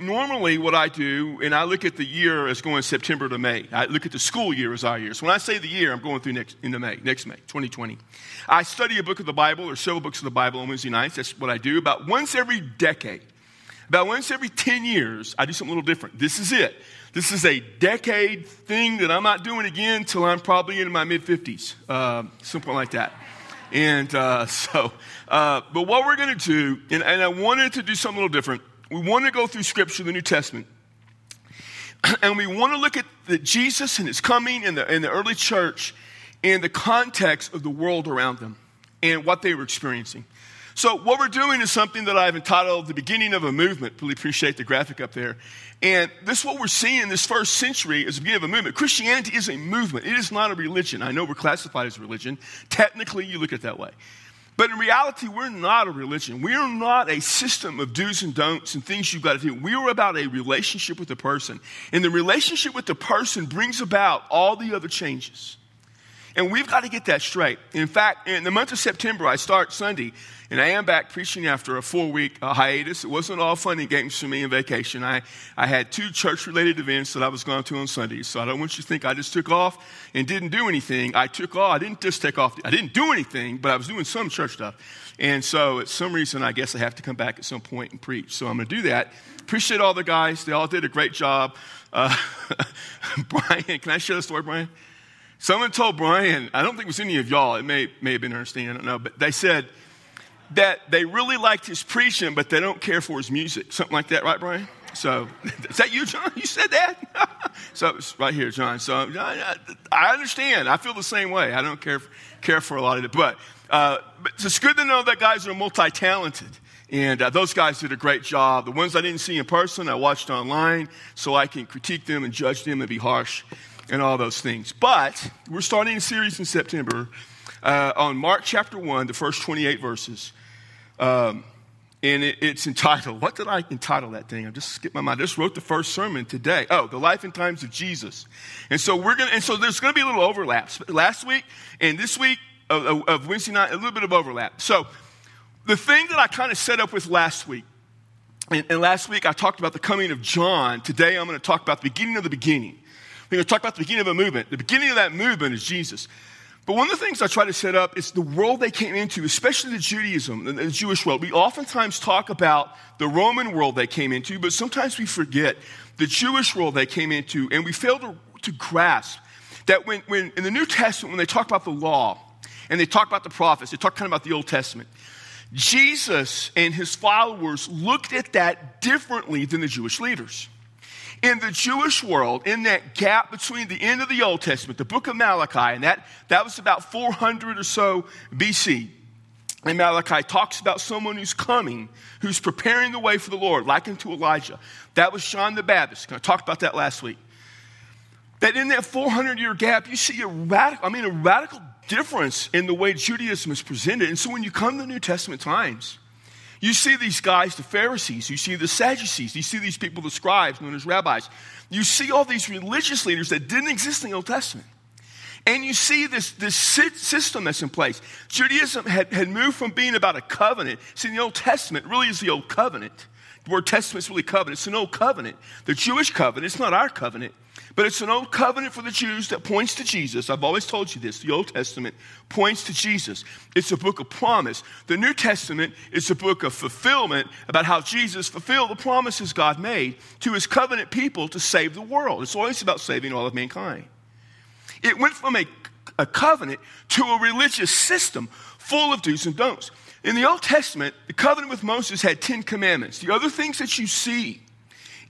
normally what I do, and I look at the year as going September to May. I look at the school year as our year. So when I say the year, I'm going through next, into May, next May, 2020. I study a book of the Bible or several books of the Bible on Wednesday nights. That's what I do. About once every decade, about once every 10 years, I do something a little different. This is it. This is a decade thing that I'm not doing again until I'm probably in my mid 50s, uh, something like that. And uh, so, uh, but what we're going to do, and, and I wanted to do something a little different. We want to go through Scripture, the New Testament, and we want to look at the Jesus and his coming in the, in the early church in the context of the world around them and what they were experiencing. So, what we're doing is something that I've entitled The Beginning of a Movement. Really appreciate the graphic up there. And this is what we're seeing in this first century is the beginning of a movement. Christianity is a movement, it is not a religion. I know we're classified as a religion. Technically, you look at it that way. But in reality, we're not a religion. We are not a system of do's and don'ts and things you've got to do. We are about a relationship with the person. And the relationship with the person brings about all the other changes. And we've got to get that straight. In fact, in the month of September, I start Sunday and I am back preaching after a four week uh, hiatus. It wasn't all fun and games for me in vacation. I, I had two church related events that I was going to on Sundays. So I don't want you to think I just took off and didn't do anything. I took off. I didn't just take off. I didn't do anything, but I was doing some church stuff. And so, at some reason, I guess I have to come back at some point and preach. So, I'm going to do that. Appreciate all the guys. They all did a great job. Uh, Brian, can I share the story, Brian? Someone told Brian, I don't think it was any of y'all, it may, may have been Ernestine, I don't know, but they said, that they really liked his preaching, but they don't care for his music. Something like that, right, Brian? So, is that you, John? You said that? so, it's right here, John. So, I understand. I feel the same way. I don't care, care for a lot of it. But, uh, but it's good to know that guys are multi talented. And uh, those guys did a great job. The ones I didn't see in person, I watched online so I can critique them and judge them and be harsh and all those things. But we're starting a series in September uh, on Mark chapter 1, the first 28 verses. Um, and it, it's entitled, what did I entitle that thing? I just skipped my mind. I just wrote the first sermon today. Oh, the life and times of Jesus. And so we're going to, and so there's going to be a little overlap. Last week and this week of, of, Wednesday night, a little bit of overlap. So the thing that I kind of set up with last week, and, and last week I talked about the coming of John. Today I'm going to talk about the beginning of the beginning. We're going to talk about the beginning of a movement. The beginning of that movement is Jesus. But one of the things I try to set up is the world they came into, especially the Judaism, the Jewish world. We oftentimes talk about the Roman world they came into, but sometimes we forget the Jewish world they came into, and we fail to, to grasp that when, when in the New Testament, when they talk about the law and they talk about the prophets, they talk kind of about the Old Testament. Jesus and his followers looked at that differently than the Jewish leaders. In the Jewish world, in that gap between the end of the Old Testament, the book of Malachi, and that, that was about 400 or so BC. And Malachi talks about someone who's coming, who's preparing the way for the Lord, likened to Elijah. That was John the Baptist. I talked about that last week. That in that 400 year gap, you see a radical, I mean, a radical difference in the way Judaism is presented. And so when you come to New Testament times, you see these guys, the Pharisees, you see the Sadducees, you see these people, the scribes, known as rabbis. You see all these religious leaders that didn't exist in the Old Testament. And you see this, this system that's in place. Judaism had, had moved from being about a covenant. See, the Old Testament really is the Old Covenant. The word testament is really covenant. It's an old covenant. The Jewish covenant, it's not our covenant, but it's an old covenant for the Jews that points to Jesus. I've always told you this. The Old Testament points to Jesus. It's a book of promise. The New Testament is a book of fulfillment about how Jesus fulfilled the promises God made to his covenant people to save the world. It's always about saving all of mankind. It went from a, a covenant to a religious system full of do's and don'ts. In the Old Testament, the covenant with Moses had 10 commandments. The other things that you see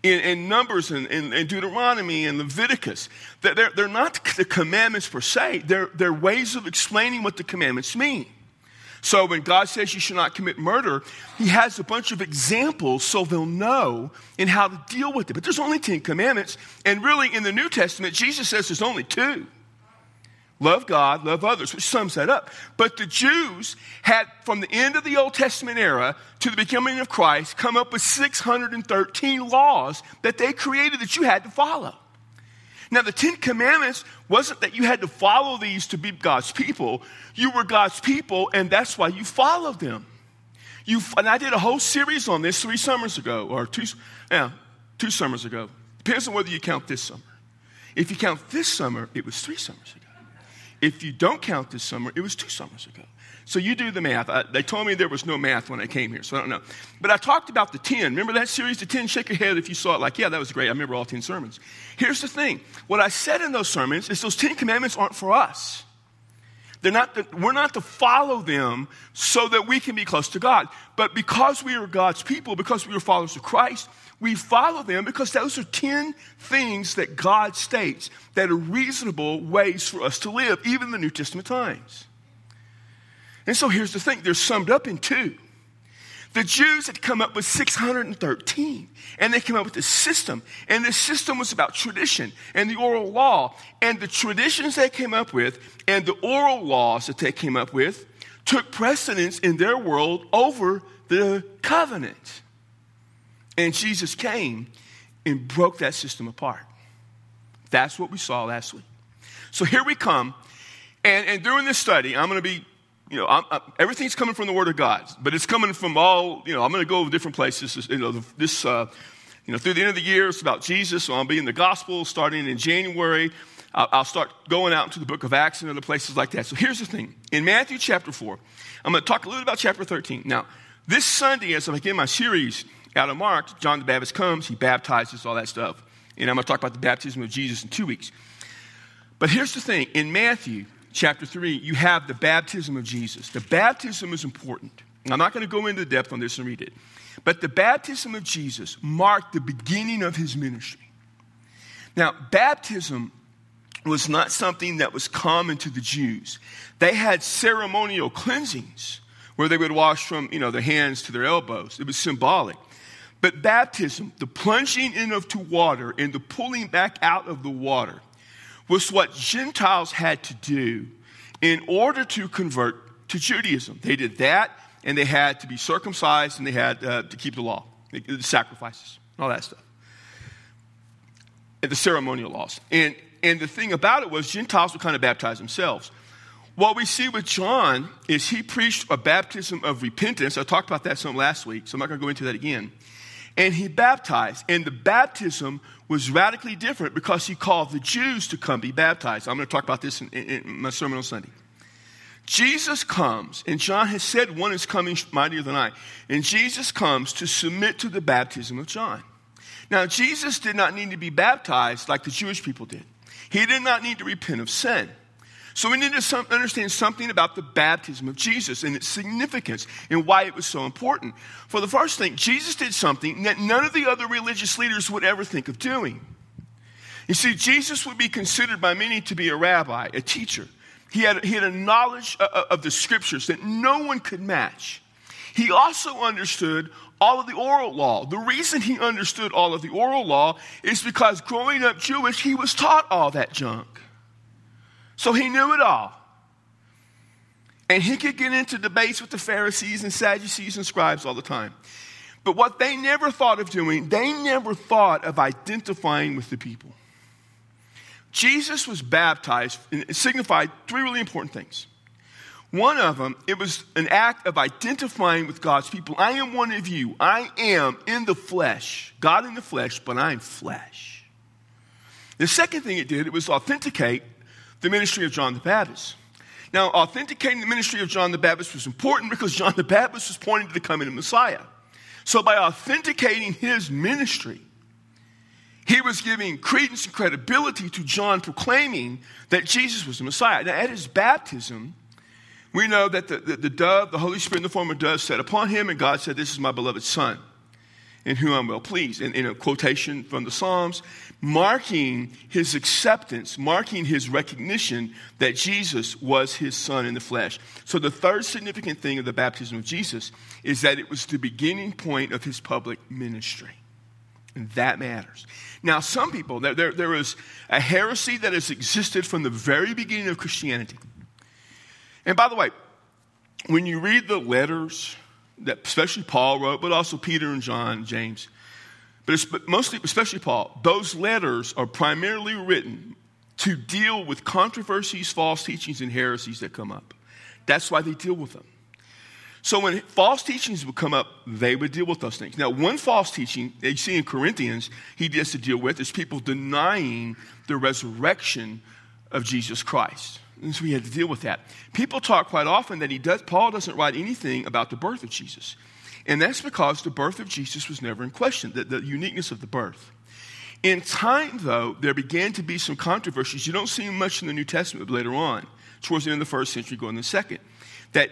in, in Numbers and, in, in, Deuteronomy and Leviticus, they're, they're not the commandments per se, they're, they're ways of explaining what the commandments mean. So when God says you should not commit murder, He has a bunch of examples so they'll know in how to deal with it. But there's only 10 commandments. And really, in the New Testament, Jesus says there's only two. Love God, love others, which sums that up. But the Jews had, from the end of the Old Testament era to the becoming of Christ, come up with 613 laws that they created that you had to follow. Now, the Ten Commandments wasn't that you had to follow these to be God's people. You were God's people, and that's why you followed them. You, and I did a whole series on this three summers ago, or two, yeah, two summers ago. Depends on whether you count this summer. If you count this summer, it was three summers ago. If you don't count this summer, it was two summers ago. So you do the math. I, they told me there was no math when I came here, so I don't know. But I talked about the 10. Remember that series, the 10? Shake your head if you saw it like, yeah, that was great. I remember all 10 sermons. Here's the thing what I said in those sermons is those 10 commandments aren't for us. They're not the, we're not to follow them so that we can be close to God. But because we are God's people, because we are followers of Christ, we follow them because those are 10 things that God states that are reasonable ways for us to live, even the New Testament times. And so here's the thing they're summed up in two. The Jews had come up with 613, and they came up with a system. And this system was about tradition and the oral law. And the traditions they came up with and the oral laws that they came up with took precedence in their world over the covenant. And Jesus came and broke that system apart. That's what we saw last week. So here we come. And, and during this study, I'm going to be you know, I'm, I'm, everything's coming from the Word of God, but it's coming from all, you know, I'm going to go different places. You know, this, uh, you know, through the end of the year, it's about Jesus. So I'll be in the gospel starting in January. I'll, I'll start going out into the book of Acts and other places like that. So here's the thing. In Matthew chapter 4, I'm going to talk a little bit about chapter 13. Now, this Sunday, as I begin my series out of Mark, John the Baptist comes, he baptizes, all that stuff. And I'm going to talk about the baptism of Jesus in two weeks. But here's the thing. In Matthew, chapter 3, you have the baptism of Jesus. The baptism is important. I'm not going to go into depth on this and read it. But the baptism of Jesus marked the beginning of his ministry. Now, baptism was not something that was common to the Jews. They had ceremonial cleansings where they would wash from, you know, their hands to their elbows. It was symbolic. But baptism, the plunging into water and the pulling back out of the water, was what Gentiles had to do in order to convert to Judaism. They did that, and they had to be circumcised, and they had uh, to keep the law, the sacrifices, all that stuff, and the ceremonial laws. And, and the thing about it was, Gentiles would kind of baptize themselves. What we see with John is he preached a baptism of repentance. I talked about that some last week, so I'm not going to go into that again. And he baptized, and the baptism was radically different because he called the Jews to come be baptized. I'm going to talk about this in, in, in my sermon on Sunday. Jesus comes, and John has said one is coming mightier than I. And Jesus comes to submit to the baptism of John. Now, Jesus did not need to be baptized like the Jewish people did. He did not need to repent of sin. So we need to understand something about the baptism of Jesus and its significance and why it was so important. For the first thing, Jesus did something that none of the other religious leaders would ever think of doing. You see, Jesus would be considered by many to be a rabbi, a teacher. He had, he had a knowledge uh, uh, of the scriptures that no one could match. He also understood all of the oral law. The reason he understood all of the oral law is because growing up Jewish, he was taught all that junk. So he knew it all. And he could get into debates with the Pharisees and Sadducees and scribes all the time. But what they never thought of doing, they never thought of identifying with the people. Jesus was baptized and it signified three really important things. One of them, it was an act of identifying with God's people. I am one of you. I am in the flesh, God in the flesh, but I'm flesh. The second thing it did, it was authenticate the ministry of John the Baptist. Now, authenticating the ministry of John the Baptist was important because John the Baptist was pointing to the coming of Messiah. So, by authenticating his ministry, he was giving credence and credibility to John proclaiming that Jesus was the Messiah. Now, at his baptism, we know that the, the, the dove, the Holy Spirit in the form of dove, sat upon him, and God said, This is my beloved Son in whom I'm well pleased. In, in a quotation from the Psalms, marking his acceptance, marking his recognition that Jesus was his son in the flesh. So, the third significant thing of the baptism of Jesus is that it was the beginning point of his public ministry. And that matters. Now, some people, there, there, there is a heresy that has existed from the very beginning of Christianity. And by the way, when you read the letters that especially Paul wrote, but also Peter and John, James. But mostly, especially Paul, those letters are primarily written to deal with controversies, false teachings, and heresies that come up. That's why they deal with them. So when false teachings would come up, they would deal with those things. Now, one false teaching that you see in Corinthians, he has to deal with is people denying the resurrection of Jesus Christ. And so he had to deal with that. People talk quite often that he does, Paul doesn't write anything about the birth of Jesus. And that's because the birth of Jesus was never in question, the, the uniqueness of the birth. In time, though, there began to be some controversies. You don't see much in the New Testament later on, towards the end of the first century, going to the second, that,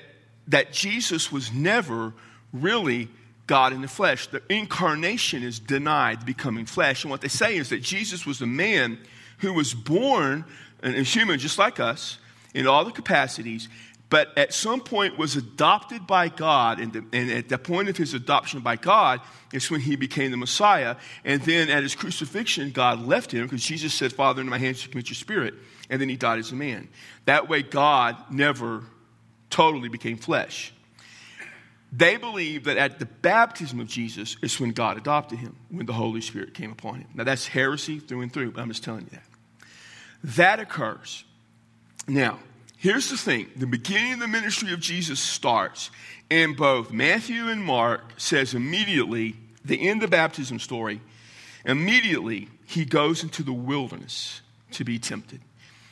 that Jesus was never really God in the flesh. The incarnation is denied becoming flesh. And what they say is that Jesus was a man who was born and human just like us in all the capacities, but at some point was adopted by God, and, the, and, at the point of his adoption by God is when he became the Messiah. And then at his crucifixion, God left him because Jesus said, Father, into my hands you commit your spirit. And then he died as a man. That way, God never totally became flesh. They believe that at the baptism of Jesus is when God adopted him, when the Holy Spirit came upon him. Now, that's heresy through and through, but I'm just telling you that. That occurs. Now, here's the thing the beginning of the ministry of Jesus starts, and both Matthew and Mark says immediately, the end of the baptism story, immediately he goes into the wilderness to be tempted.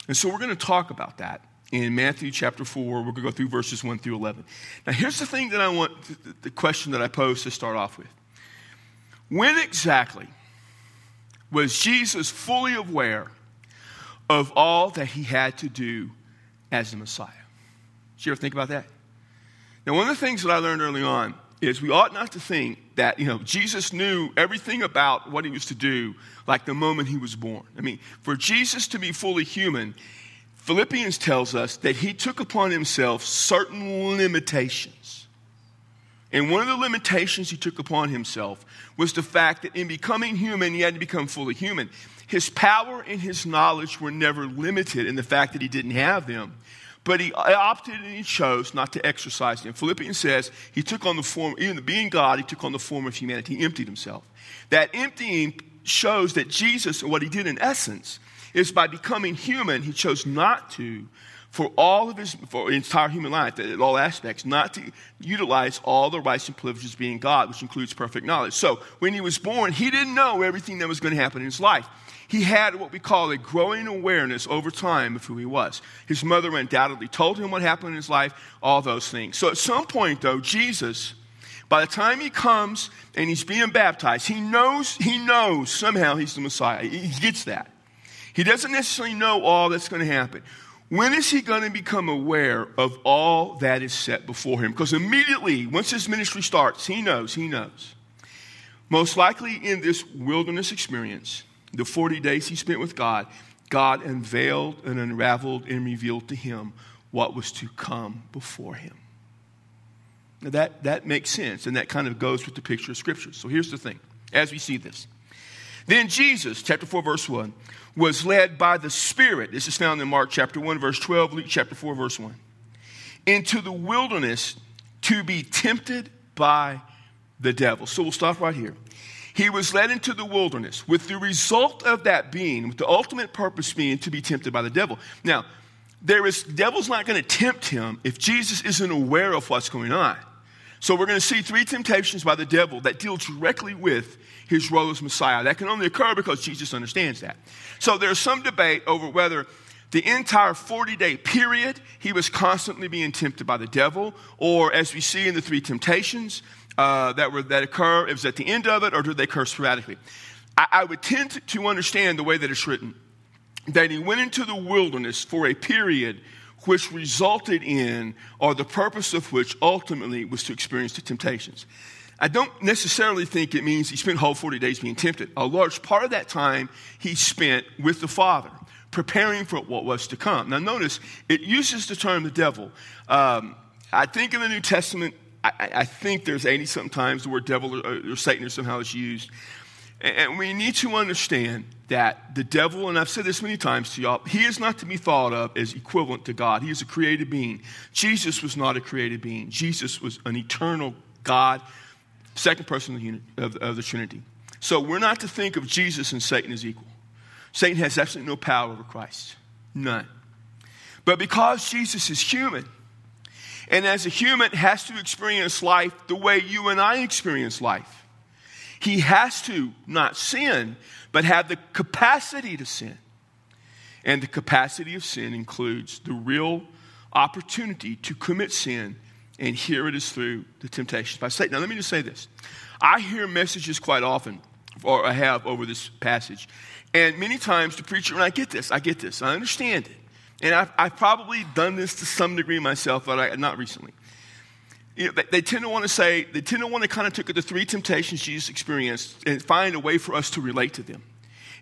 And so we're going to talk about that in Matthew chapter 4. We're going to go through verses 1 through 11. Now, here's the thing that I want, the question that I pose to start off with. When exactly was Jesus fully aware of all that he had to do as the Messiah. Did you ever think about that? Now, one of the things that I learned early on is we ought not to think that, you know, Jesus knew everything about what he was to do like the moment he was born. I mean, for Jesus to be fully human, Philippians tells us that he took upon himself certain limitations. And one of the limitations he took upon himself was the fact that in becoming human, he had to become fully human. His power and his knowledge were never limited in the fact that he didn't have them. But he opted and he chose not to exercise them. Philippians says he took on the form, even being God, he took on the form of humanity. He emptied himself. That emptying shows that Jesus, and what he did in essence, is by becoming human, he chose not to, for all of his, for entire human life, at all aspects, not to utilize all the rights and privileges being God, which includes perfect knowledge. So when he was born, he didn't know everything that was going to happen in his life he had what we call a growing awareness over time of who he was. His mother undoubtedly told him what happened in his life, all those things. So at some point, though, Jesus, by the time he comes and he's being baptized, he knows, he knows somehow he's the Messiah. He gets that. He doesn't necessarily know all that's going to happen. When is he going to become aware of all that is set before him? Because immediately, once his ministry starts, he knows, he knows. Most likely in this wilderness experience, the 40 days he spent with God, God unveiled and unraveled and revealed to him what was to come before him. Now that, that makes sense, and that kind of goes with the picture of Scripture. So here's the thing as we see this. Then Jesus, chapter 4, verse 1, was led by the Spirit. This is found in Mark chapter 1, verse 12, Luke chapter 4, verse 1. Into the wilderness to be tempted by the devil. So we'll stop right here he was led into the wilderness with the result of that being, with the ultimate purpose being to be tempted by the devil. Now, there is, devil's not going to tempt him if Jesus isn't aware of what's going on. So we're going to see three temptations by the devil that deal directly with his role as Messiah. That can only occur because Jesus understands that. So there's some debate over whether the entire 40 day period he was constantly being tempted by the devil, or as we see in the three temptations, uh, that, were, that occur, it was at the end of it, or do they occur sporadically? I, I would tend to, to understand the way that it's written that he went into the wilderness for a period which resulted in, or the purpose of which ultimately was to experience the temptations. I don't necessarily think it means he spent whole 40 days being tempted. A large part of that time he spent with the Father, preparing for what was to come. Now, notice it uses the term the devil. Um, I think in the New Testament, I, I think there's 80 something times the word devil or, or Satan or somehow is used. And, we need to understand that the devil, and I've said this many times to y'all, he is not to be thought of as equivalent to God. He is a created being. Jesus was not a created being. Jesus was an eternal God, second person of the, unit, of, of the Trinity. So we're not to think of Jesus and Satan as equal. Satan has absolutely no power over Christ. None. But because Jesus is human, And as a human, has to experience life the way you and I experience life. He has to not sin, but have the capacity to sin. And the capacity of sin includes the real opportunity to commit sin, and here it is through the temptations by Satan. Now, let me just say this. I hear messages quite often, or I have over this passage, and many times the preacher, and I get this, I get this, I understand it. And I've, I've probably done this to some degree myself, but I, not recently. You know, they, they, tend to want to say, they tend to want to kind of take the three temptations Jesus experienced and find a way for us to relate to them.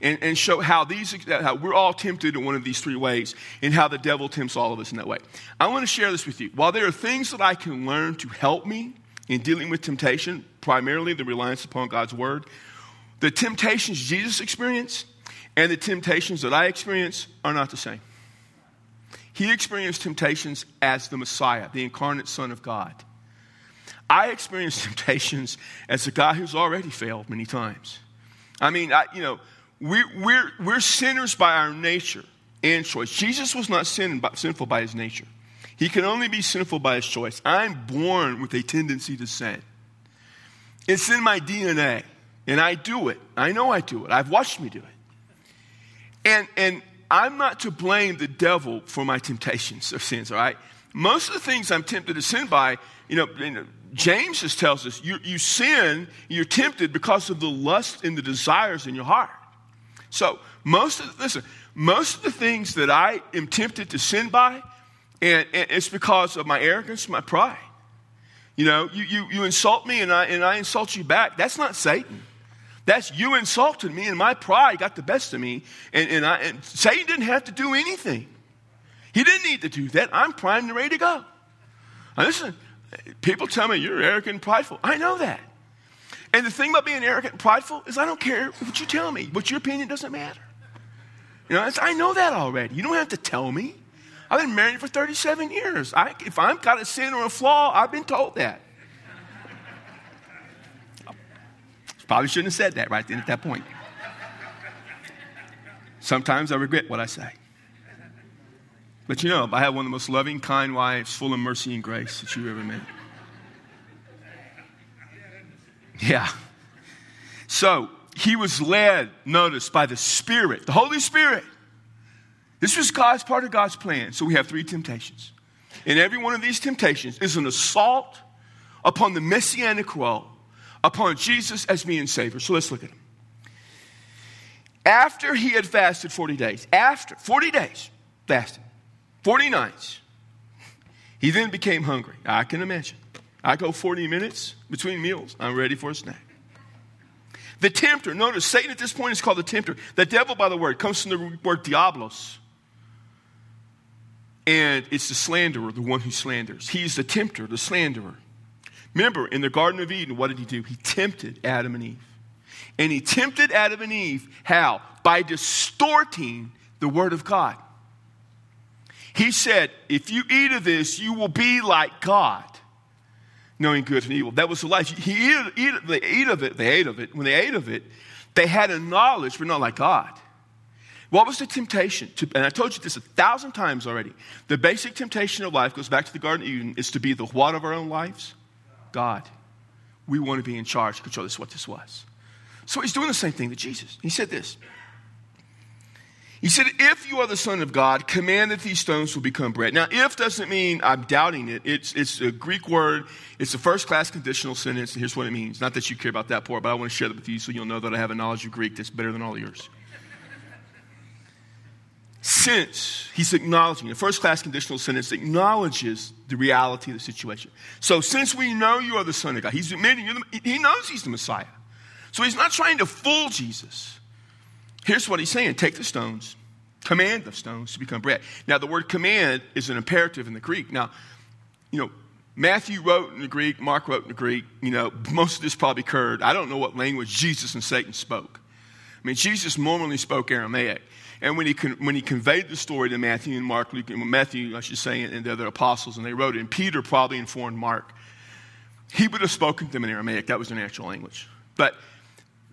And, and show how these how we're all tempted in one of these three ways and how the devil tempts all of us in that way. I want to share this with you. While there are things that I can learn to help me in dealing with temptation, primarily the reliance upon God's word, the temptations Jesus experienced and the temptations that I experience are not the same. He experienced temptations as the Messiah, the incarnate Son of God. I experienced temptations as a guy who's already failed many times. I mean, I, you know, we're, we're, we're sinners by our nature and choice. Jesus was not sin, sinful by his nature. He can only be sinful by his choice. I'm born with a tendency to sin. It's in my DNA, and I do it. I know I do it. I've watched me do it. And, and I'm not to blame the devil for my temptations of sins, all right? Most of the things I'm tempted to sin by, you know, you know James just tells us you, you sin, you're tempted because of the lust and the desires in your heart. So, most of listen, most of the things that I am tempted to sin by, and, and it's because of my arrogance, my pride. You know, you, you, you insult me and I, and I insult you back. That's not Satan. That's you insulted me, and my pride got the best of me. And, and, I, and Satan didn't have to do anything. He didn't need to do that. I'm primed and ready to go. Now listen, people tell me you're arrogant and prideful. I know that. And the thing about being arrogant and prideful is I don't care what you tell me, but your opinion doesn't matter. You know, I know that already. You don't have to tell me. I've been married for 37 years. I, if I've got a sin or a flaw, I've been told that. Probably shouldn't have said that right then at that point. Sometimes I regret what I say. But you know, I have one of the most loving, kind wives, full of mercy and grace that you ever met. Yeah. So he was led, notice, by the Spirit, the Holy Spirit. This was God's part of God's plan. So we have three temptations. And every one of these temptations is an assault upon the messianic role upon Jesus as being Savior. So let's look at him. After he had fasted 40 days, after 40 days fasted, 40 nights, he then became hungry. I can imagine. I go 40 minutes between meals, I'm ready for a snack. The tempter, notice Satan at this point is called the tempter. The devil, by the word, comes from the word diablos. And it's the slanderer, the one who slanders. He's the tempter, the slanderer. Remember, in the Garden of Eden, what did he do? He tempted Adam and Eve. And he tempted Adam and Eve, how? By distorting the Word of God. He said, If you eat of this, you will be like God, knowing good and evil. That was the life. He eat, eat, they ate of it, they ate of it. When they ate of it, they had a knowledge, but not like God. What was the temptation? To, and I told you this a thousand times already. The basic temptation of life goes back to the Garden of Eden is to be the what of our own lives? God, we want to be in charge, control. This is what this was. So he's doing the same thing to Jesus. He said this. He said, If you are the Son of God, command that these stones will become bread. Now, if doesn't mean I'm doubting it. It's, it's a Greek word, it's a first class conditional sentence, and here's what it means. Not that you care about that part, but I want to share that with you so you'll know that I have a knowledge of Greek that's better than all yours since he's acknowledging the first class conditional sentence acknowledges the reality of the situation. So since we know you are the Son of God, he's admitting the, he knows he's the Messiah. So he's not trying to fool Jesus. Here's what he's saying take the stones, command the stones to become bread. Now, the word command is an imperative in the Greek. Now, you know, Matthew wrote in the Greek, Mark wrote in the Greek, you know, most of this probably occurred. I don't know what language Jesus and Satan spoke. I mean, Jesus normally spoke Aramaic. And when he, con- when he conveyed the story to Matthew and Mark, Luke, and Matthew, I should say, and the other apostles, and they wrote it, and Peter probably informed Mark, he would have spoken to them in Aramaic. That was their natural language. But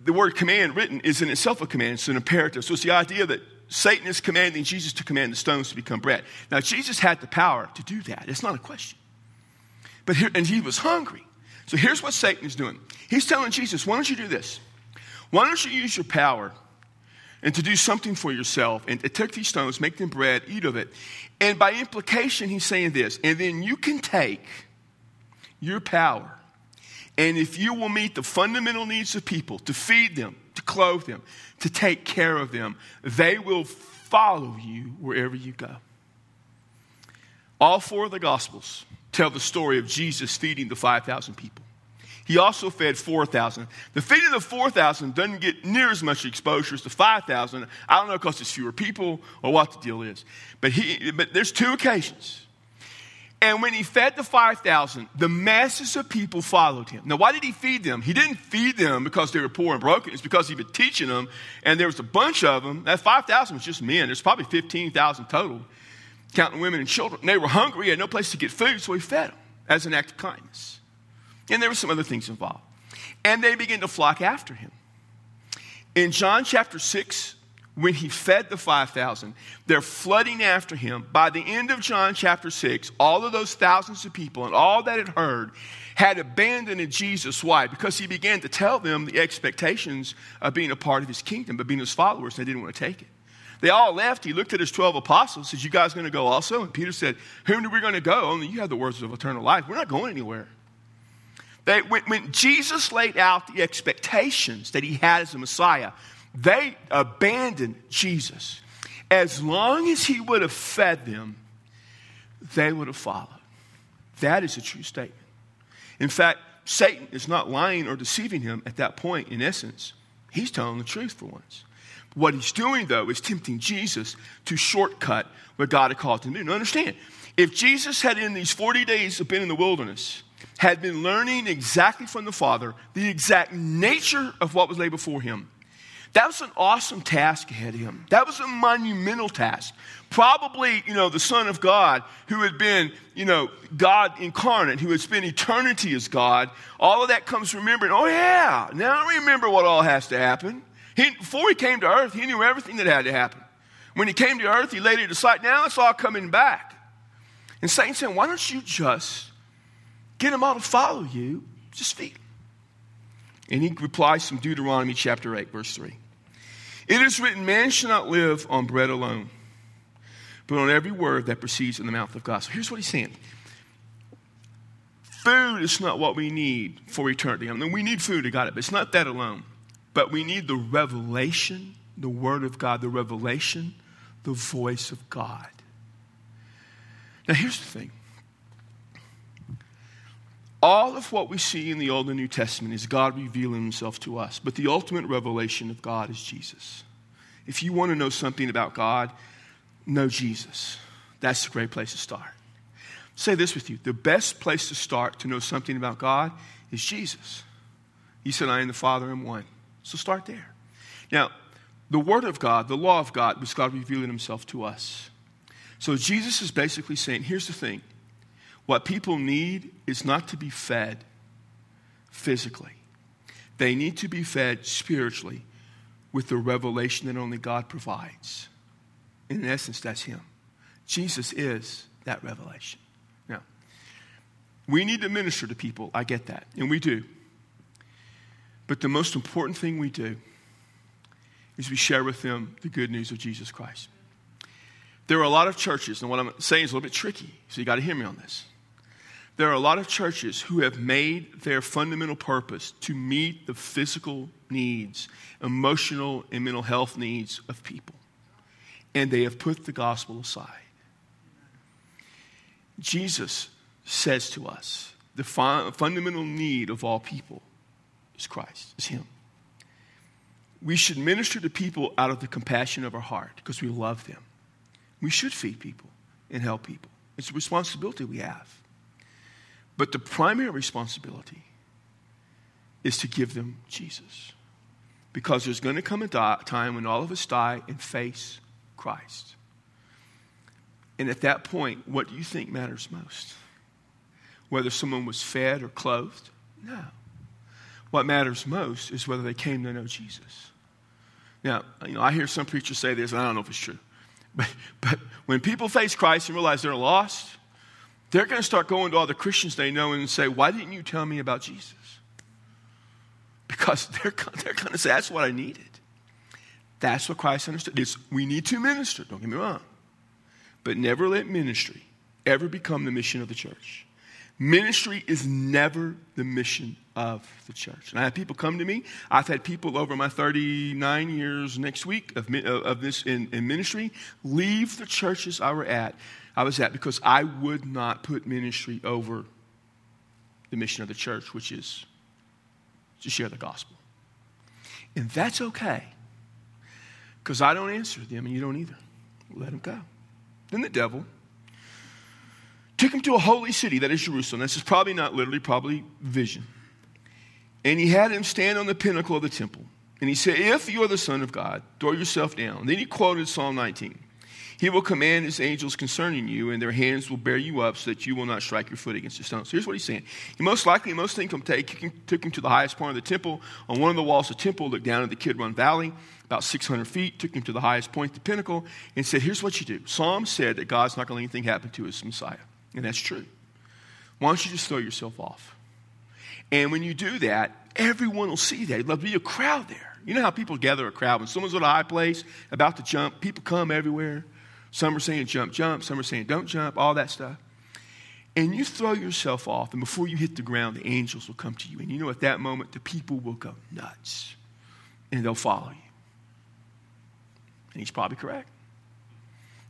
the word command written is in itself a command, it's an imperative. So it's the idea that Satan is commanding Jesus to command the stones to become bread. Now, Jesus had the power to do that. It's not a question. But here, and he was hungry. So here's what Satan is doing. He's telling Jesus, why don't you do this? Why don't you use your power and to do something for yourself and to take these stones, make them bread, eat of it. And by implication, he's saying this, and then you can take your power, and if you will meet the fundamental needs of people, to feed them, to clothe them, to take care of them, they will follow you wherever you go. All four of the Gospels tell the story of Jesus feeding the 5,000 people. He also fed 4,000. The feeding of 4,000 doesn't get near as much exposure as the 5,000. I don't know because it's fewer people or what the deal is. But, he, but there's two occasions. And when he fed the 5,000, the masses of people followed him. Now, why did he feed them? He didn't feed them because they were poor and broken. It's because he was teaching them, and there was a bunch of them. That 5,000 was just men. There's probably 15,000 total, counting women and children. And they were hungry, had no place to get food, so he fed them as an act of kindness. And there were some other things involved. And they began to flock after him. In John chapter 6, when he fed the 5,000, they're flooding after him. By the end of John chapter 6, all of those thousands of people and all that had heard had abandoned Jesus. Why? Because he began to tell them the expectations of being a part of his kingdom, but being his followers, they didn't want to take it. They all left. He looked at his 12 apostles, said, You guys going to go also? And Peter said, Whom are we going to go? Only you have the words of eternal life. We're not going anywhere. They, when, when Jesus laid out the expectations that he had as a Messiah, they abandoned Jesus. As long as he would have fed them, they would have followed. That is a true statement. In fact, Satan is not lying or deceiving him at that point, in essence. He's telling the truth for once. What he's doing, though, is tempting Jesus to shortcut what God had called him to do. Now, understand, if Jesus had, in these 40 days, been in the wilderness, had been learning exactly from the Father the exact nature of what was laid before him. That was an awesome task ahead of him. That was a monumental task. Probably, you know, the Son of God, who had been, you know, God incarnate, who had spent eternity as God, all of that comes remembering, oh, yeah, now I remember what all has to happen. He, before he came to earth, he knew everything that had to happen. When he came to earth, he laid it aside. Now it's all coming back. And Satan said, why don't you just get them all to follow you, just feed them. And he replies from Deuteronomy chapter 8, verse 3. It is written, Man shall not live on bread alone, but on every word that proceeds in the mouth of God. So here's what he's saying Food is not what we need for eternity. I mean, we need food, to got it, but it's not that alone. But we need the revelation, the Word of God, the revelation, the voice of God. Now, here's the thing all of what we see in the Old and New Testament is God revealing himself to us. But the ultimate revelation of God is Jesus. If you want to know something about God, know Jesus. That's a great place to start. say this with you the best place to start to know something about God is Jesus. He said, I and the Father am one. So start there. Now, the Word of God, the law of God, was God revealing Himself to us. So Jesus is basically saying, here's the thing what people need is not to be fed physically, they need to be fed spiritually with the revelation that only God provides. In essence, that's Him. Jesus is that revelation. Now, we need to minister to people. I get that, and we do. But the most important thing we do is we share with them the good news of Jesus Christ. There are a lot of churches, and what I'm saying is a little bit tricky, so you got to hear me on this. There are a lot of churches who have made their fundamental purpose to meet the physical needs, emotional and mental health needs of people. And they have put the gospel aside. Jesus says to us the fundamental need of all people is Christ, is Him. We should minister to people out of the compassion of our heart because we love them. We should feed people and help people. It's a responsibility we have. But the primary responsibility is to give them Jesus. Because there's going to come a time when all of us die and face Christ. And at that point, what do you think matters most? Whether someone was fed or clothed? No. What matters most is whether they came to know Jesus. Now, you know, I hear some preachers say this, and I don't know if it's true. But, but when people face Christ and realize they're lost, They're going to start going to all the Christians they know and say, Why didn't you tell me about Jesus? Because they're, they're going to say, That's what I needed. That's what Christ understood. It's, we need to minister, don't get me wrong. But never let ministry ever become the mission of the church. Ministry is never the mission of the church. And I have people come to me. I've had people over my 39 years next week of, of this in, in ministry leave the churches I were at. I was at because I would not put ministry over the mission of the church, which is to share the gospel. And that's okay because I don't answer them and you don't either. Let them go. Then the devil took him to a holy city, that is Jerusalem. This is probably not literally, probably vision. And he had him stand on the pinnacle of the temple. And he said, If you are the Son of God, throw yourself down. Then he quoted Psalm 19. He will command his angels concerning you, and their hands will bear you up so that you will not strike your foot against a stone. So here's what he's saying. He most likely, most think him take, took him to the highest point of the temple. On one of the walls of the temple, looked down at the Kidron Valley, about 600 feet, took him to the highest point, the pinnacle, and said, Here's what you do. Psalm said that God's not going to let anything happen to his Messiah. And that's true. Why don't you just throw yourself off? And when you do that, everyone will see that. There'll be a crowd there. You know how people gather a crowd when someone's at a high place about to jump, people come everywhere. Some are saying jump, jump. Some are saying don't jump, all that stuff. And you throw yourself off, and before you hit the ground, the angels will come to you. And you know, at that moment, the people will go nuts and they'll follow you. And he's probably correct.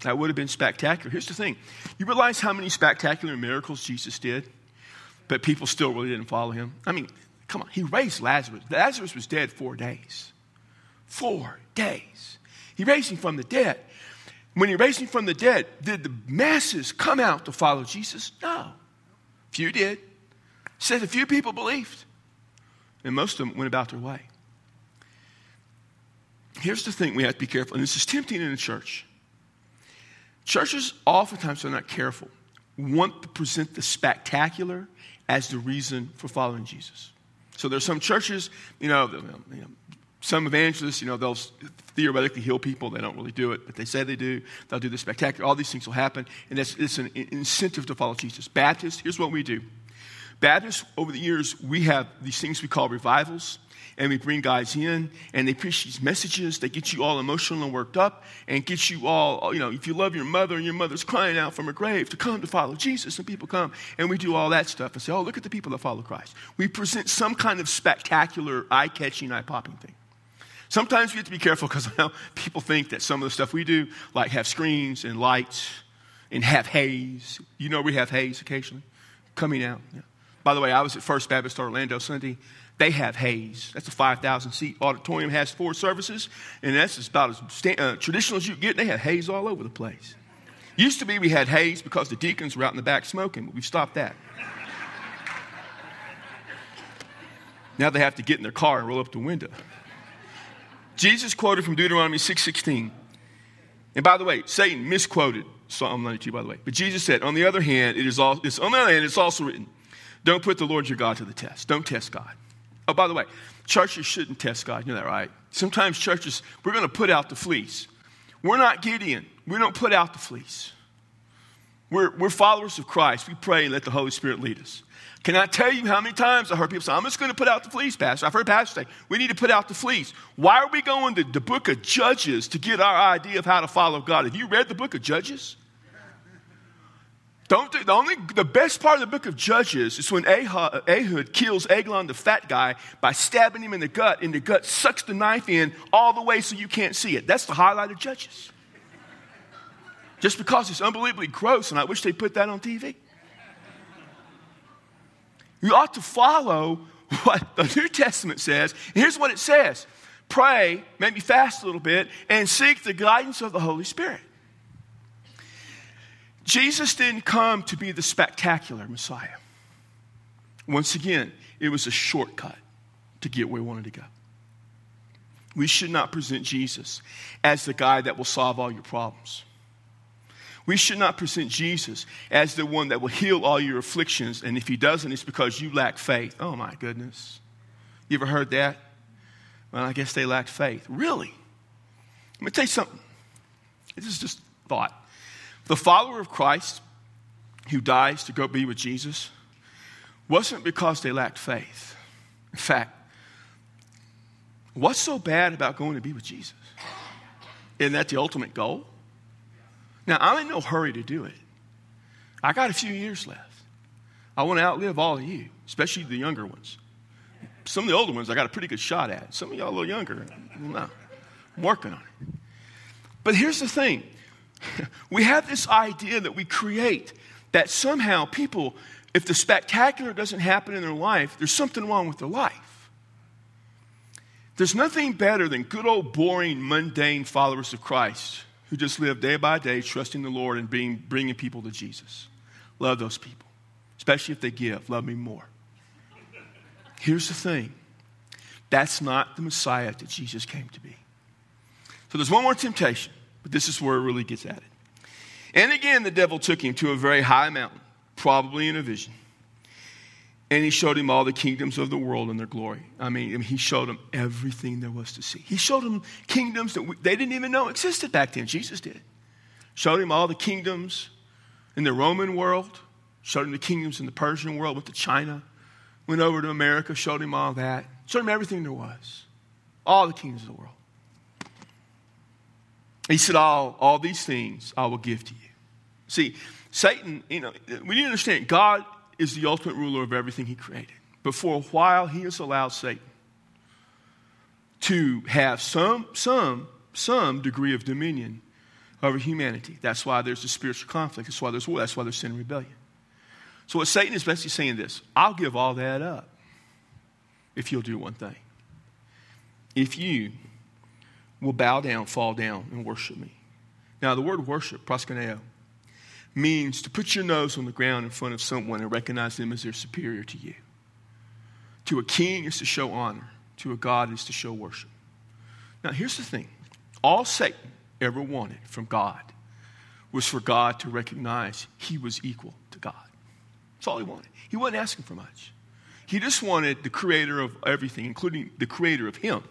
That would have been spectacular. Here's the thing you realize how many spectacular miracles Jesus did, but people still really didn't follow him? I mean, come on, he raised Lazarus. Lazarus was dead four days. Four days. He raised him from the dead. When he raised him from the dead, did the masses come out to follow Jesus? No. Few did. Said a few people believed, and most of them went about their way. Here's the thing we have to be careful, and this is tempting in the church. Churches, oftentimes, are not careful, want to present the spectacular as the reason for following Jesus. So there's some churches, you know, you know, some evangelists, you know, they'll theoretically heal people. They don't really do it, but they say they do. They'll do the spectacular. All these things will happen, and that's, it's an incentive to follow Jesus. Baptists, here's what we do. Baptists, over the years, we have these things we call revivals and we bring guys in and they preach these messages. They get you all emotional and worked up and get you all, you know, if you love your mother and your mother's crying out from her grave to come to follow Jesus, and people come and we do all that stuff and say, oh, look at the people that follow Christ. We present some kind of spectacular, eye catching, eye popping thing. Sometimes we have to be careful because people think that some of the stuff we do, like have screens and lights and have haze. You know, we have haze occasionally coming out. Yeah. By the way, I was at First Baptist Orlando Sunday they have haze. That's a 5,000 seat auditorium, has four services, and that's about as uh, traditional as you get. They have haze all over the place. Used to be we had haze because the deacons were out in the back smoking, but we've stopped that. now they have to get in their car and roll up the window. Jesus quoted from Deuteronomy 6:16. And by the way, Satan misquoted Psalm 92, by the way. But Jesus said, on the other hand, it is all, it's, on the other hand, it's also written, don't put the Lord your God to the test. Don't test God. Oh, by the way, churches shouldn't test God. You know that, right? Sometimes churches, we're going to put out the fleece. We're not Gideon. We don't put out the fleece. We're, we're followers of Christ. We pray and let the Holy Spirit lead us. Can I tell you how many times I heard people say, I'm just going to put out the fleece, Pastor? I've heard pastors say, we need to put out the fleece. Why are we going to the book of Judges to get our idea of how to follow God? Have you read the book of Judges? Don't do, the only the best part of the book of Judges is when Ehud, Ehud kills Eglon, the fat guy, by stabbing him in the gut, and the gut sucks the knife in all the way so you can't see it. That's the highlight of Judges. Just because it's unbelievably gross, and I wish they put that on TV. You ought to follow what the New Testament says. Here's what it says pray, maybe fast a little bit, and seek the guidance of the Holy Spirit. Jesus didn't come to be the spectacular Messiah. Once again, it was a shortcut to get where we wanted to go. We should not present Jesus as the guy that will solve all your problems. We should not present Jesus as the one that will heal all your afflictions, and if he doesn't, it's because you lack faith. Oh my goodness. You ever heard that? Well, I guess they lacked faith. Really? Let me tell you something. This is just thought. The follower of Christ who dies to go be with Jesus wasn't because they lacked faith. In fact, what's so bad about going to be with Jesus? Isn't that the ultimate goal? Now, I'm in no hurry to do it. I got a few years left. I want to outlive all of you, especially the younger ones. Some of the older ones I got a pretty good shot at. Some of y'all a little younger. No, I'm working on it. But here's the thing we have this idea that we create that somehow people, if the spectacular doesn't happen in their life, there's something wrong with their life. There's nothing better than good old boring, mundane followers of Christ who just live day by day trusting the Lord and being, bringing people to Jesus. Love those people, especially if they give. Love me more. Here's the thing that's not the Messiah that Jesus came to be. So there's one more temptation, but this is where it really gets at it. And again, the devil took him to a very high mountain, probably in a vision. And he showed him all the kingdoms of the world and their glory. I mean, he showed him everything there was to see. He showed him kingdoms that we, they didn't even know existed back then. Jesus did. Showed him all the kingdoms in the Roman world, showed him the kingdoms in the Persian world, went to China, went over to America, showed him all that, showed him everything there was, all the kingdoms of the world. He said, All, all these things I will give to you. See, Satan, you know, we need to understand God is the ultimate ruler of everything he created. But for a while, he has allowed Satan to have some, some, some degree of dominion over humanity. That's why there's a spiritual conflict. That's why there's war. That's why there's sin and rebellion. So what Satan is basically saying this I'll give all that up if you'll do one thing. If you will bow down, fall down, and worship me. Now, the word worship, proskuneo, means to put your nose on the ground in front of someone and recognize them as their superior to you. To a king is to show honor, to a God is to show worship. Now, here's the thing all Satan ever wanted from God was for God to recognize he was equal to God. That's all he wanted. He wasn't asking for much. He just wanted the creator of everything, including the creator of him,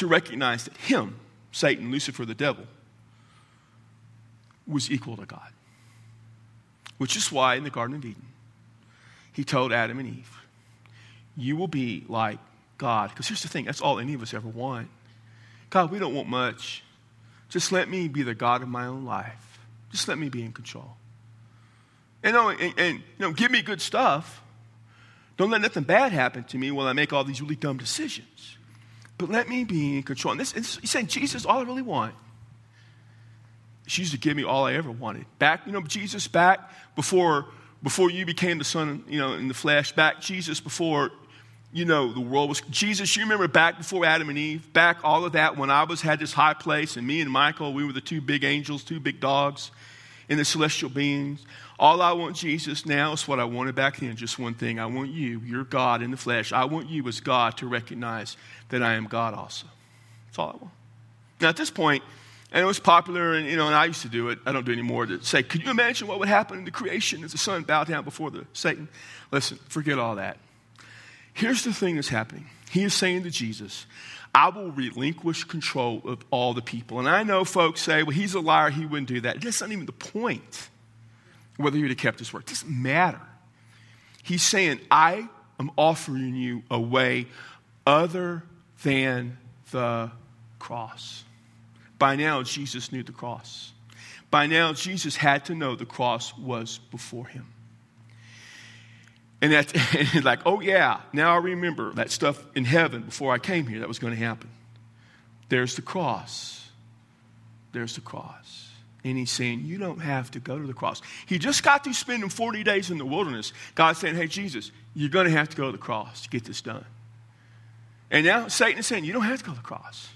to recognize that him, Satan, Lucifer, the devil, was equal to God. Which is why in the Garden of Eden, he told Adam and Eve, You will be like God. Because here's the thing that's all any of us ever want. God, we don't want much. Just let me be the God of my own life. Just let me be in control. And, oh, and, and you know, give me good stuff. Don't let nothing bad happen to me while I make all these really dumb decisions. But let me be in control. And this, he's saying, Jesus, all I really want is you to give me all I ever wanted. Back, you know, Jesus, back before before you became the son, you know, in the flesh, back Jesus before you know, the world was Jesus. You remember back before Adam and Eve, back all of that when I was had this high place, and me and Michael, we were the two big angels, two big dogs, in the celestial beings. All I want, Jesus, now is what I wanted back then. Just one thing. I want you, you're God in the flesh. I want you as God to recognize that I am God also. That's all I want. Now, at this point, and it was popular, and you know, and I used to do it. I don't do it anymore. To say, could you imagine what would happen in the creation as the sun bowed down before the Satan? Listen, forget all that. Here's the thing that's happening. He is saying to Jesus, I will relinquish control of all the people. And I know folks say, well, he's a liar, he wouldn't do that. That's not even the point, whether he would have kept his word. It doesn't matter. He's saying, I am offering you a way other than the cross. By now, Jesus knew the cross. By now, Jesus had to know the cross was before him. And that's and like, oh yeah, now I remember that stuff in heaven before I came here that was going to happen. There's the cross. There's the cross. And he's saying, You don't have to go to the cross. He just got through spending 40 days in the wilderness. God's saying, Hey, Jesus, you're going to have to go to the cross to get this done. And now Satan is saying, You don't have to go to the cross.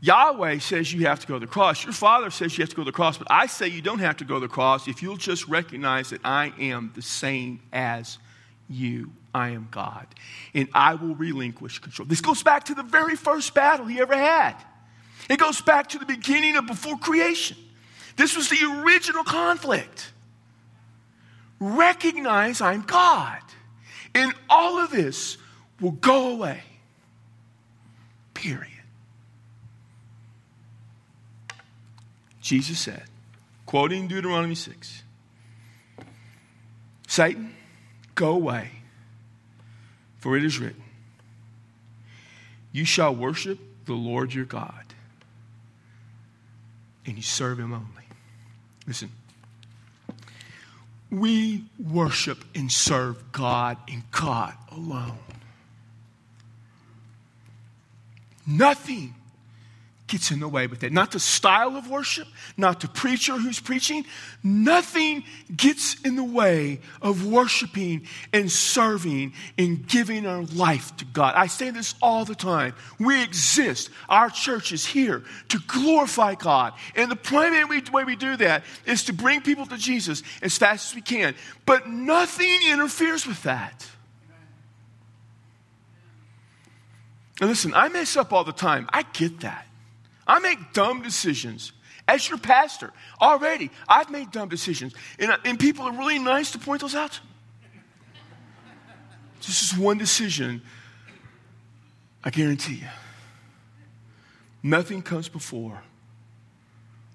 Yahweh says you have to go to the cross. Your father says you have to go to the cross, but I say you don't have to go to the cross if you'll just recognize that I am the same as you. I am God. And I will relinquish control. This goes back to the very first battle he ever had. It goes back to the beginning of before creation. This was the original conflict. Recognize I'm God. And all of this will go away. Period. Jesus said, quoting Deuteronomy 6, Satan, go away, for it is written, You shall worship the Lord your God, and you serve him only. Listen, we worship and serve God and God alone. Nothing gets in the way with that. Not the style of worship, not the preacher who's preaching. Nothing gets in the way of worshiping and serving and giving our life to God. I say this all the time. We exist. Our church is here to glorify God. And the primary way we do that is to bring people to Jesus as fast as we can. But nothing interferes with that. And listen, I mess up all the time. I get that. I make dumb decisions. As your pastor, already, I've made dumb decisions. And, uh, and people are really nice to point those out. This is one decision, I guarantee you. Nothing comes before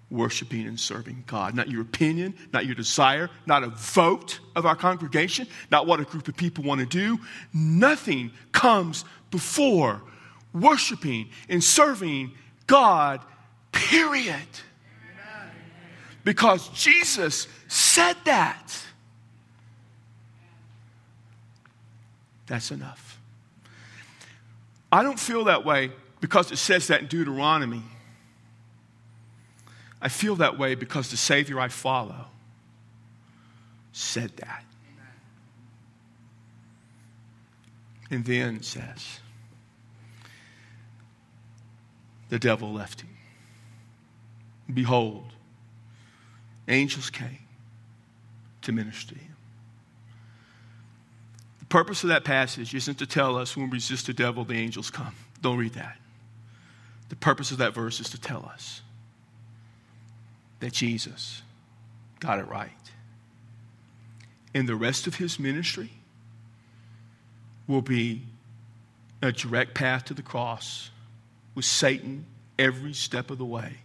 worshiping and serving God. Not your opinion, not your desire, not a vote of our congregation, not what a group of people want to do. Nothing comes before worshiping and serving God, period. Because Jesus said that. That's enough. I don't feel that way because it says that in Deuteronomy. I feel that way because the Savior I follow said that. And then says, the devil left him. Behold, angels came to minister to him. The purpose of that passage isn't to tell us when we resist the devil, the angels come. Don't read that. The purpose of that verse is to tell us that Jesus got it right. And the rest of his ministry will be a direct path to the cross with Satan every step of the way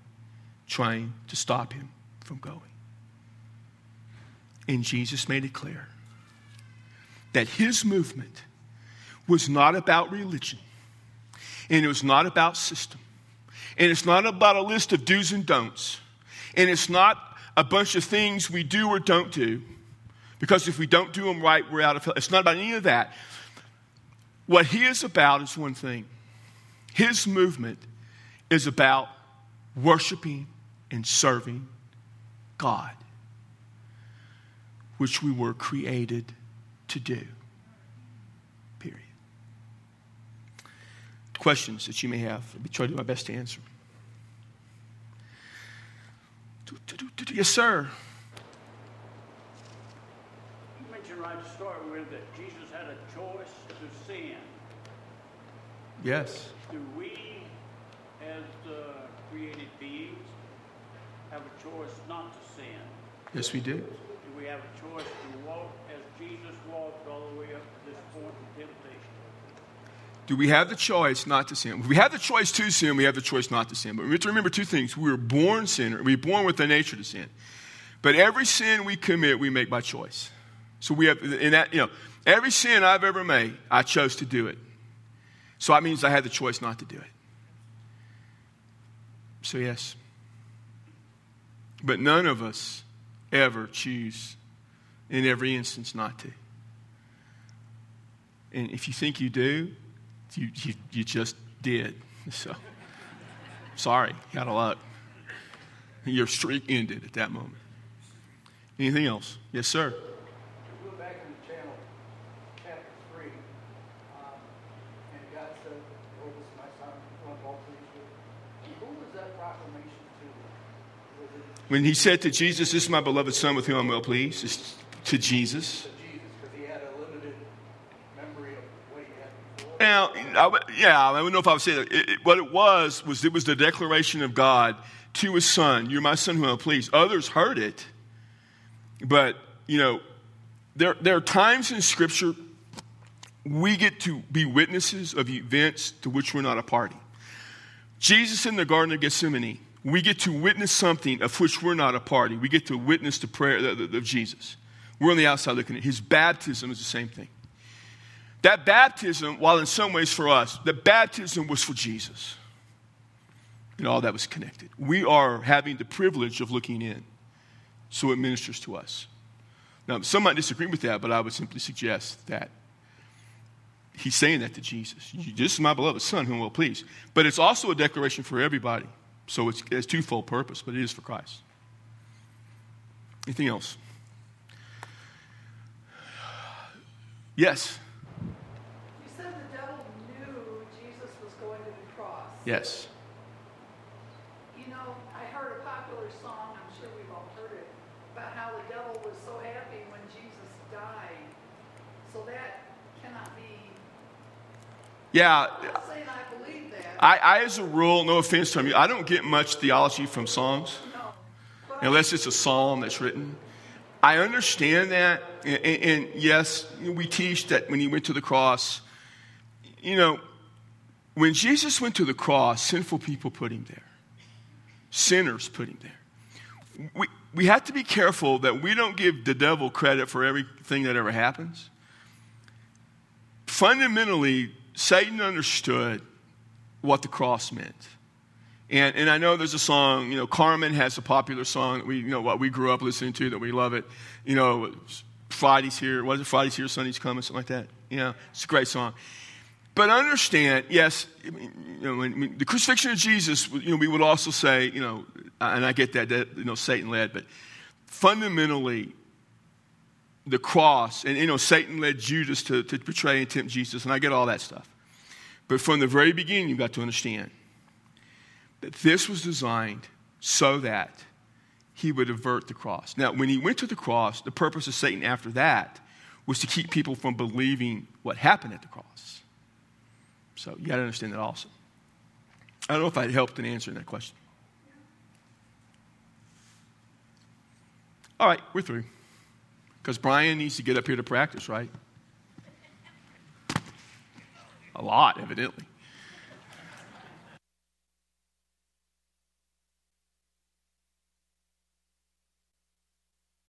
trying to stop him from going. And Jesus made it clear that his movement was not about religion, and it was not about system, and it's not about a list of do's and don'ts, and it's not a bunch of things we do or don't do, because if we don't do them right, we're out of. Hell. It's not about any of that. What he is about is one thing his movement is about worshiping and serving God, which we were created to do. Period. Questions that you may have, I'll be trying to do my best to answer. Yes, sir. You mentioned right to start with that Jesus had a choice to sin. Yes. Do we, as the created beings, have a choice not to sin? Yes, we do. Do we have a choice to walk as Jesus walked all the way up to this point in temptation? Do we have the choice not to sin? If we have the choice to sin, we have the choice not to sin. But we have to remember two things. We were born sinner. We were born with the nature to sin. But every sin we commit, we make by choice. So we have, in that, you know, every sin I've ever made, I chose to do it. So that means I had the choice not to do it. So, yes. But none of us ever choose in every instance not to. And if you think you do, you, you, you just did. So, sorry, out of luck. Your streak ended at that moment. Anything else? Yes, sir. Go back to the channel, chapter three, um, and God said, "Oh, this is my son, who I'm well pleased with." Who was that proclamation to? Was it When he said to Jesus, This is my beloved son with whom I'm well pleased, it's to Jesus. to Jesus because he had a limited memory of what he had before? Now, I, yeah, I don't know if I would say that. It, it- what it was, was it was the declaration of God to his son, You're my son whom I'm pleased. Others heard it, but, you know, there, there are times in Scripture we get to be witnesses of events to which we're not a party. Jesus in the Garden of Gethsemane, we get to witness something of which we're not a party. We get to witness the prayer of, Jesus. We're on the outside looking at it. His baptism is the same thing. That baptism, while in some ways for us, the baptism was for Jesus. And all that was connected. We are having the privilege of looking in, so it ministers to us. Now, some might disagree with that, but I would simply suggest that he's saying that to Jesus. This is my beloved Son, whom will please. But it's also a declaration for everybody. So it's, it's twofold purpose, but it is for Christ. Anything else? Yes. You said the devil knew Jesus was going to the cross. Yes. You know, I heard a popular song, I'm sure we've all heard it, about how the devil was so happy when Jesus died. So that cannot be, Yeah. I, I, as a rule, no offense to you, I don't get much theology from songs. Unless it's a psalm that's written. I understand that, and, and, and yes, we teach that when he went to the cross, you know, when Jesus went to the cross, sinful people put him there, sinners put him there. We, we have to be careful that we don't give the devil credit for everything that ever happens. Fundamentally, Satan understood what the cross meant. And, and I know there's a song, you know, Carman has a popular song that we, you know, what we grew up listening to that we love it. You know, Friday's here, was it Friday's here, Sunday's coming, something like that. You know, it's a great song. But understand, yes, you know, when, when the crucifixion of Jesus, you know, we would also say, you know, and I get that, that you know, Satan led, but fundamentally, the cross, and you know, Satan led Judas to, to betray and tempt Jesus, and I get all that stuff. But from the very beginning, you've got to understand that this was designed so that he would avert the cross. Now, when he went to the cross, the purpose of Satan after that was to keep people from believing what happened at the cross. So you got to understand that also. I don't know if I helped in answering that question. All right, we're through. Because Brian needs to get up here to practice, right? A lot, evidently.